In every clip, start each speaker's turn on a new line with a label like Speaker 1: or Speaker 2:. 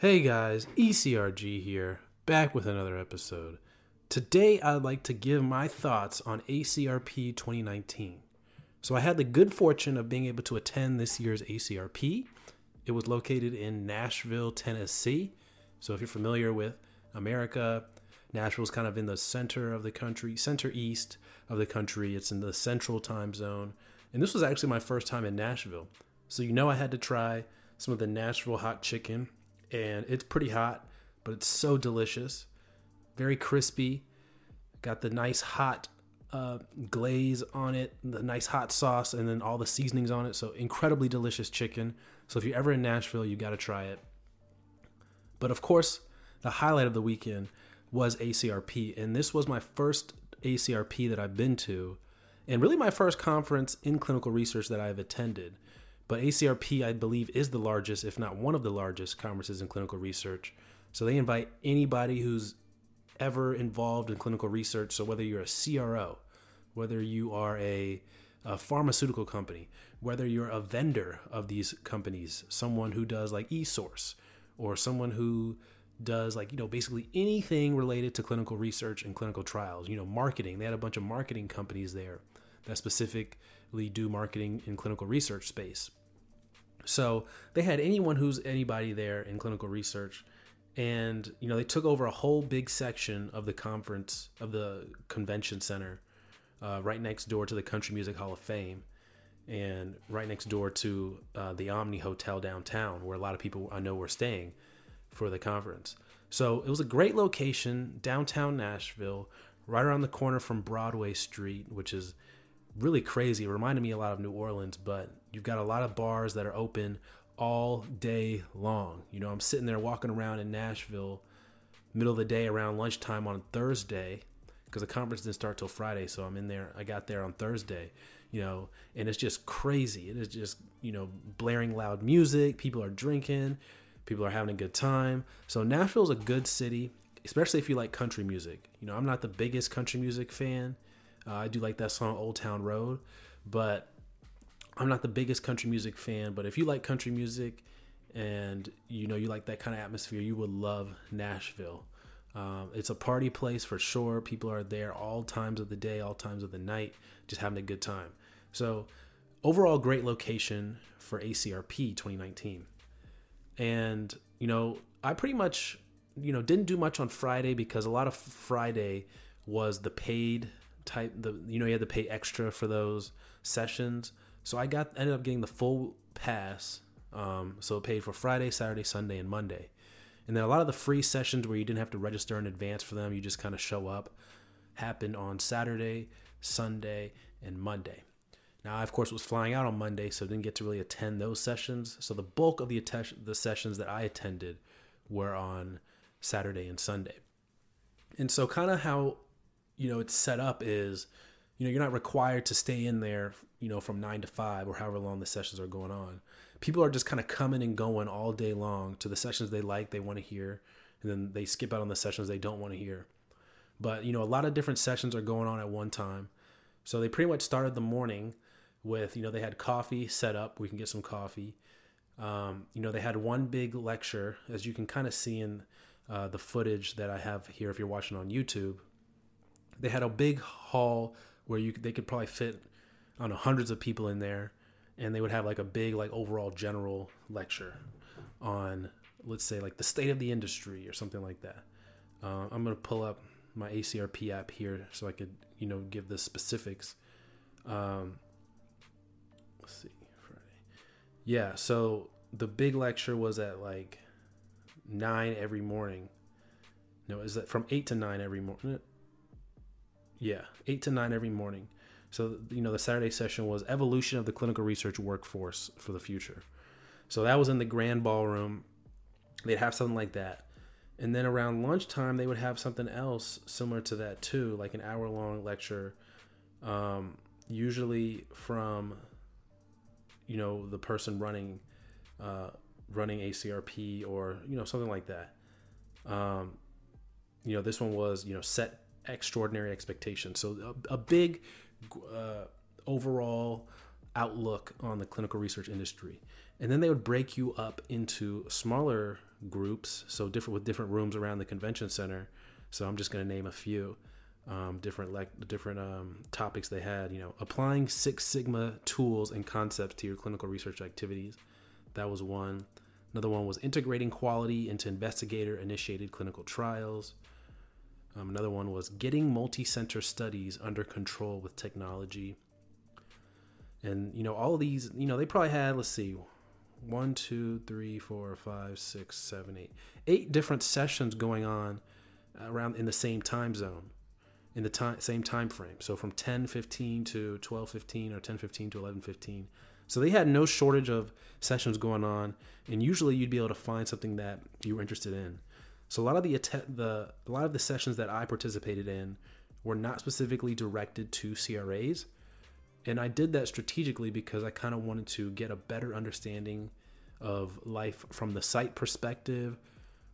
Speaker 1: Hey guys, ECRG here, back with another episode. Today I'd like to give my thoughts on ACRP 2019. So I had the good fortune of being able to attend this year's ACRP. It was located in Nashville, Tennessee. So if you're familiar with America, Nashville's kind of in the center of the country, center east of the country. It's in the central time zone. And this was actually my first time in Nashville. So you know I had to try some of the Nashville hot chicken and it's pretty hot, but it's so delicious. Very crispy. Got the nice hot uh, glaze on it, the nice hot sauce, and then all the seasonings on it. So incredibly delicious chicken. So if you're ever in Nashville, you got to try it. But of course, the highlight of the weekend was ACRP, and this was my first ACRP that I've been to, and really my first conference in clinical research that I've attended. But ACRP, I believe, is the largest, if not one of the largest, conferences in clinical research. So they invite anybody who's ever involved in clinical research. So whether you're a CRO, whether you are a, a pharmaceutical company, whether you're a vendor of these companies, someone who does like eSource, or someone who does like you know basically anything related to clinical research and clinical trials you know marketing they had a bunch of marketing companies there that specifically do marketing in clinical research space so they had anyone who's anybody there in clinical research. And you know they took over a whole big section of the conference of the convention center uh, right next door to the country music hall of fame and right next door to uh, the omni hotel downtown where a lot of people i know were staying for the conference. So it was a great location downtown nashville right around the corner from broadway street which is really crazy it reminded me a lot of new orleans but you've got a lot of bars that are open all day long. You know, I'm sitting there walking around in Nashville, middle of the day around lunchtime on Thursday, because the conference didn't start till Friday. So I'm in there. I got there on Thursday, you know, and it's just crazy. It is just, you know, blaring loud music. People are drinking. People are having a good time. So Nashville's a good city, especially if you like country music. You know, I'm not the biggest country music fan. Uh, I do like that song Old Town Road, but I'm not the biggest country music fan, but if you like country music and you know you like that kind of atmosphere, you would love Nashville. Um, it's a party place for sure. People are there all times of the day, all times of the night, just having a good time. So, overall, great location for ACRP 2019. And, you know, I pretty much, you know, didn't do much on Friday because a lot of Friday was the paid type, the, you know, you had to pay extra for those sessions. So I got ended up getting the full pass. Um, so it paid for Friday, Saturday, Sunday, and Monday. And then a lot of the free sessions where you didn't have to register in advance for them, you just kind of show up, happened on Saturday, Sunday, and Monday. Now, I, of course, was flying out on Monday, so didn't get to really attend those sessions. So the bulk of the, att- the sessions that I attended were on Saturday and Sunday. And so, kind of how you know it's set up is you know you're not required to stay in there you know from nine to five or however long the sessions are going on. People are just kind of coming and going all day long to the sessions they like they want to hear and then they skip out on the sessions they don't want to hear. But you know a lot of different sessions are going on at one time. So they pretty much started the morning with you know they had coffee set up we can get some coffee. Um, you know they had one big lecture as you can kind of see in uh, the footage that i have here if you're watching on youtube they had a big hall where you they could probably fit I don't know hundreds of people in there, and they would have like a big like overall general lecture on let's say like the state of the industry or something like that. Uh, I'm gonna pull up my ACRP app here so I could you know give the specifics. Um, let's see Friday. Yeah, so the big lecture was at like nine every morning. No, is that from eight to nine every morning? Yeah, eight to nine every morning. So you know the Saturday session was evolution of the clinical research workforce for the future. So that was in the grand ballroom. They'd have something like that. And then around lunchtime, they would have something else similar to that too, like an hour long lecture, um, usually from, you know, the person running, uh, running ACRP or you know something like that. Um, you know, this one was you know set extraordinary expectations. So a, a big uh, overall outlook on the clinical research industry. And then they would break you up into smaller groups, so different with different rooms around the convention center. So I'm just going to name a few um, different like different um, topics they had. You know, applying Six Sigma tools and concepts to your clinical research activities. That was one. Another one was integrating quality into investigator initiated clinical trials. Um, another one was getting multi center studies under control with technology. And, you know, all these, you know, they probably had, let's see, one, two, three, four, five, six, seven, eight, eight different sessions going on around in the same time zone in the time, same time frame. So from 10:15 to 12:15 or 10:15 to 11:15. So they had no shortage of sessions going on, and usually you'd be able to find something that you were interested in. So a lot of the the a lot of the sessions that I participated in were not specifically directed to CRAs, and I did that strategically because I kind of wanted to get a better understanding of life from the site perspective,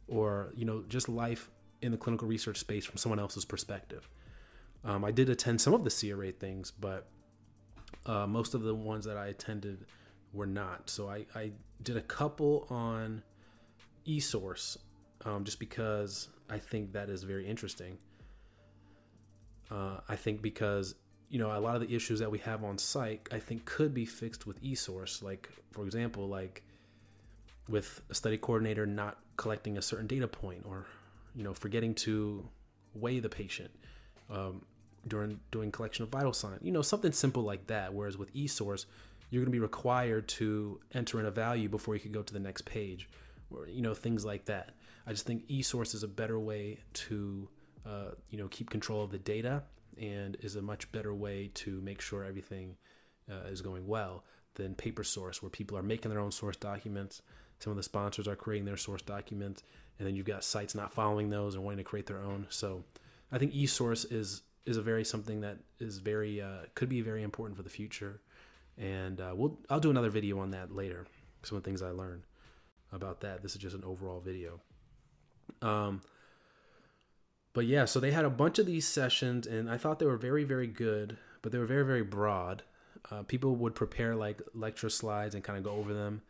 Speaker 1: or you know just life in the clinical research space from someone else's perspective. Um, I did attend some of the CRA things, but uh, most of the ones that I attended were not. So I, I did a couple on eSource um, just because I think that is very interesting. Uh, I think because you know a lot of the issues that we have on site, I think could be fixed with eSource. Like for example, like with a study coordinator not collecting a certain data point, or you know forgetting to weigh the patient. Um, during doing collection of vital signs. You know, something simple like that. Whereas with eSource, you're going to be required to enter in a value before you can go to the next page, or you know things like that. I just think eSource is a better way to uh, you know keep control of the data and is a much better way to make sure everything uh, is going well than paper source where people are making their own source documents some of the sponsors are creating their source documents and then you've got sites not following those and wanting to create their own so i think esource is is a very something that is very uh, could be very important for the future, and uh, we'll I'll do another video on that later. Some of the things I learned about that. This is just an overall video. Um, but yeah, so they had a bunch of these sessions, and I thought they were very very good, but they were very very broad. Uh, people would prepare like lecture slides and kind of go over them,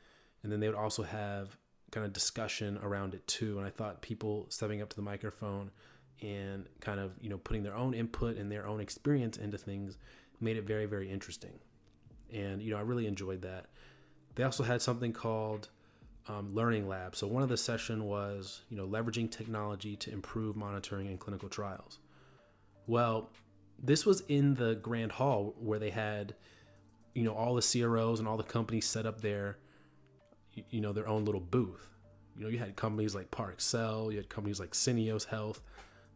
Speaker 1: and then they would also have kind of discussion around it too. And I thought people stepping up to the microphone and kind of you know putting their own input and their own experience into things made it very very interesting and you know i really enjoyed that they also had something called um, learning lab. So one of the session was you know leveraging technology to improve monitoring in clinical trials. Well this was in the grand hall where they had you know all the cros and all the companies set up their you know their own little booth. You know you had companies like parexel you had companies like Syneos health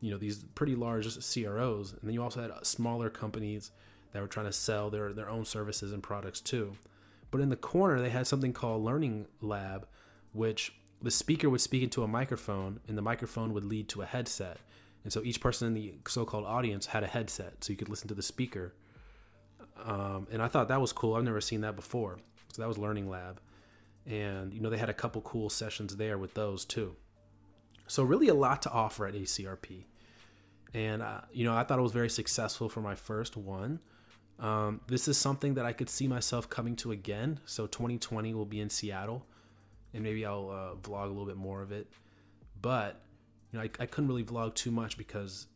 Speaker 1: you know these pretty large CROs, and then you also had smaller companies that were trying to sell their their own services and products too. But in the corner, they had something called Learning Lab, which the speaker would speak into a microphone, and the microphone would lead to a headset. And so each person in the so-called audience had a headset, so you could listen to the speaker. Um, and I thought that was cool. I've never seen that before. So that was Learning Lab, and you know they had a couple cool sessions there with those too. So really a lot to offer at ACRP and uh, you know I thought it was very successful for my first one. Um, this is something that I could see myself coming to again. So 2020 will be in Seattle, and maybe I'll uh, vlog a little bit more of it. But you know I, I couldn't really vlog too much because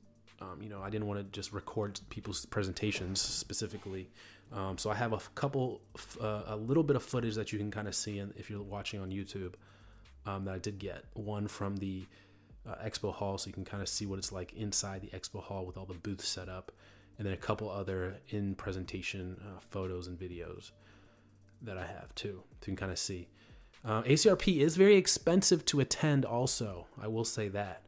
Speaker 1: um, you know I didn't want to just record people's presentations specifically. Um, so I have a couple, uh, a little bit of footage that you can kind of see in, if you're watching on YouTube um, that I did get. One from the uh, expo hall so you can kind of see what it's like inside the expo hall with all the booths set up and then a couple other in presentation uh, photos and videos that i have too so you can kind of see. Uh, acrp is very expensive to attend also i will say that.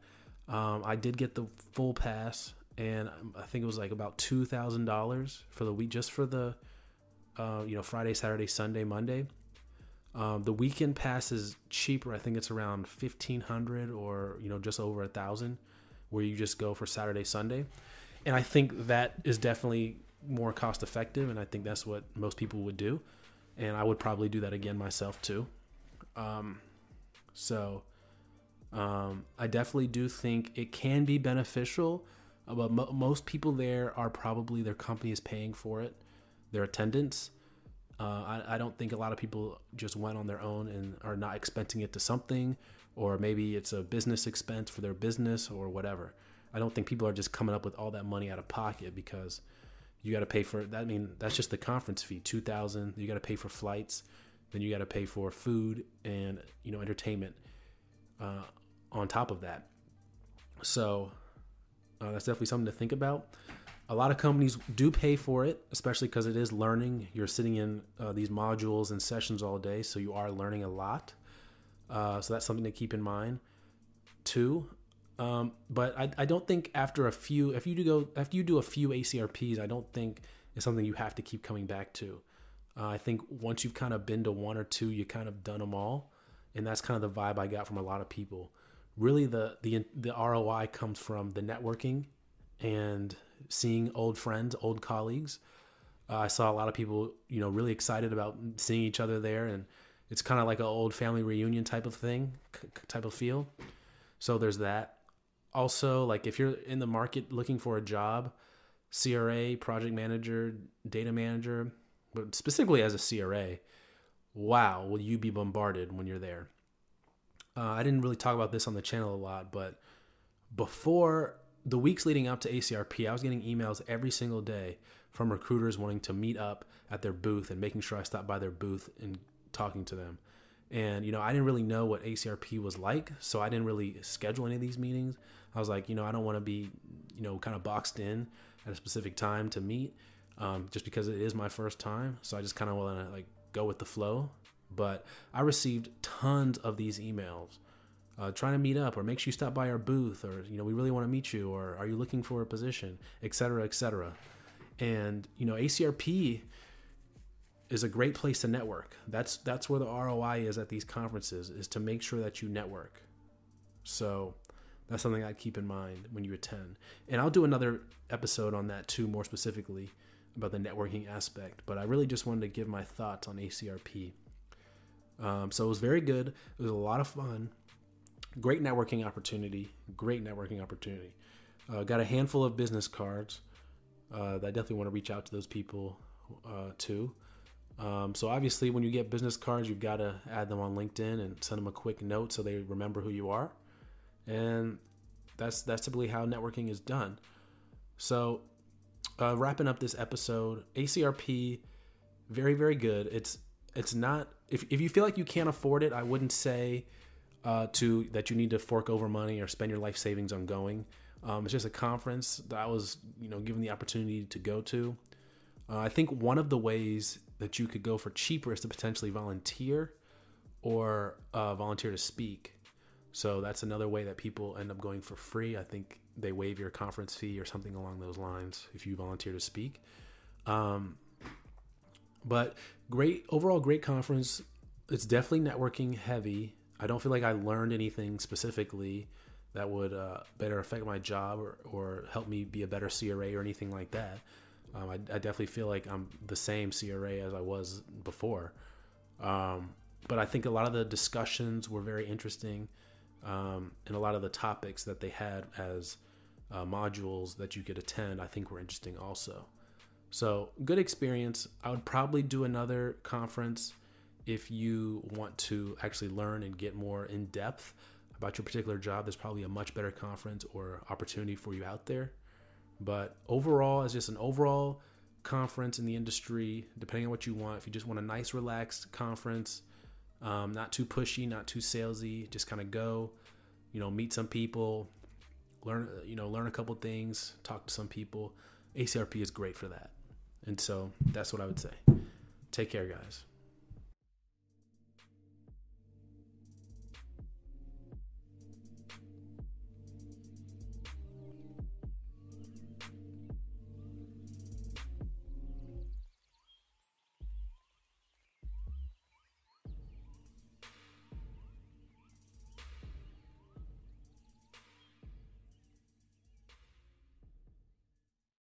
Speaker 1: Um, i did get the full pass and i think it was like about $2000 for the week just for the uh, you know friday saturday sunday monday. Um, the weekend pass is cheaper. I think it's around fifteen hundred or you know just over a thousand, where you just go for Saturday, Sunday, and I think that is definitely more cost effective, and I think that's what most people would do, and I would probably do that again myself too. Um, so um, I definitely do think it can be beneficial, uh, but mo- most people there are probably their company is paying for it, their attendance Uh, I, I don't think a lot of people just went on their own and are not expensing it to something, or maybe it's a business expense for their business or whatever. I don't think people are just coming up with all that money out of pocket because you got to pay for that. I mean, that's just the conference fee, two thousand. You got to pay for flights, then you got to pay for food and you know entertainment uh, on top of that. So uh, that's definitely something to think about. A lot of companies do pay for it, especially because it is learning. You're sitting in uh, these modules and sessions all day, so you are learning a lot. Uh, so that's something to keep in mind too. Um, but I, I don't think after a few, if you do go, after you do a few ACRPs, I don't think it's something you have to keep coming back to. Uh, I think once you've kind of been to one or two, you kind of done them all, and that's kind of the vibe I got from a lot of people. Really, the the the ROI comes from the networking and seeing old friends, old colleagues. Uh, I saw a lot of people, you know, really excited about seeing each other there, and it's kind of like an old family reunion type of thing, type of feel. So there's that also like if you're in the market looking for a job cra project manager data manager but specifically as a cra wow will you be bombarded when you're there? Uh, i didn't really talk about this on the channel a lot but before the weeks leading up to acrp i was getting emails every single day from recruiters wanting to meet up at their booth and making sure i stopped by their booth and talking to them and you know i didn't really know what acrp was like so i didn't really schedule any of these meetings I was like, you know, I don't want to be, you know, kind of boxed in at a specific time to meet, um, just because it is my first time. So I just kind of want to like go with the flow. But I received tons of these emails. Uh, trying to meet up or make sure you stop by our booth or you know we really want to meet you or are you looking for a position etc etc and you know acrp is a great place to network that's that's where the roi is at these conferences is to make sure that you network so that's something I'd keep in mind when you attend. And I'll do another episode on that too, more specifically about the networking aspect. But I really just wanted to give my thoughts on ACRP. Um, so it was very good. It was a lot of fun. Great networking opportunity. Great networking opportunity. Uh, got a handful of business cards. Uh, I definitely want to reach out to those people uh, too. Um, so obviously, when you get business cards, you've got to add them on LinkedIn and send them a quick note so they remember who you are and that's that's typically how networking is done. So, uh, wrapping up this episode, ACRP, very very good. It's it's not if if you feel like you can't afford it, I wouldn't say uh, to that you need to fork over money or spend your life savings on going. Um, it's just a conference that I was you know given the opportunity to go to. Uh, I think one of the ways that you could go for cheaper is to potentially volunteer or uh, volunteer to speak. So that's another way that people end up going for free. I think they waive your conference fee or something along those lines if you volunteer to speak. Um, but great overall, great conference. It's definitely networking heavy. I don't feel like I learned anything specifically that would uh, better affect my job or, or help me be a better CRA or anything like that. Um, I, I, definitely feel like I'm the same CRA as I was before. Um, but I think a lot of the discussions were very interesting um, and a lot of the topics that they had as uh, modules that you could attend, I think were interesting also. So, good experience. I would probably do another conference if you want to actually learn and get more in depth about your particular job. There's probably a much better conference or opportunity for you out there. But overall, it's just an overall conference in the industry, depending on what you want, if you just want a nice, relaxed conference, um, not too pushy, not too salesy. Just kind of go, you know, meet some people, learn, you know, learn a couple things, talk to some people. ACRP is great for that. And so that's what I would say. Take care, guys.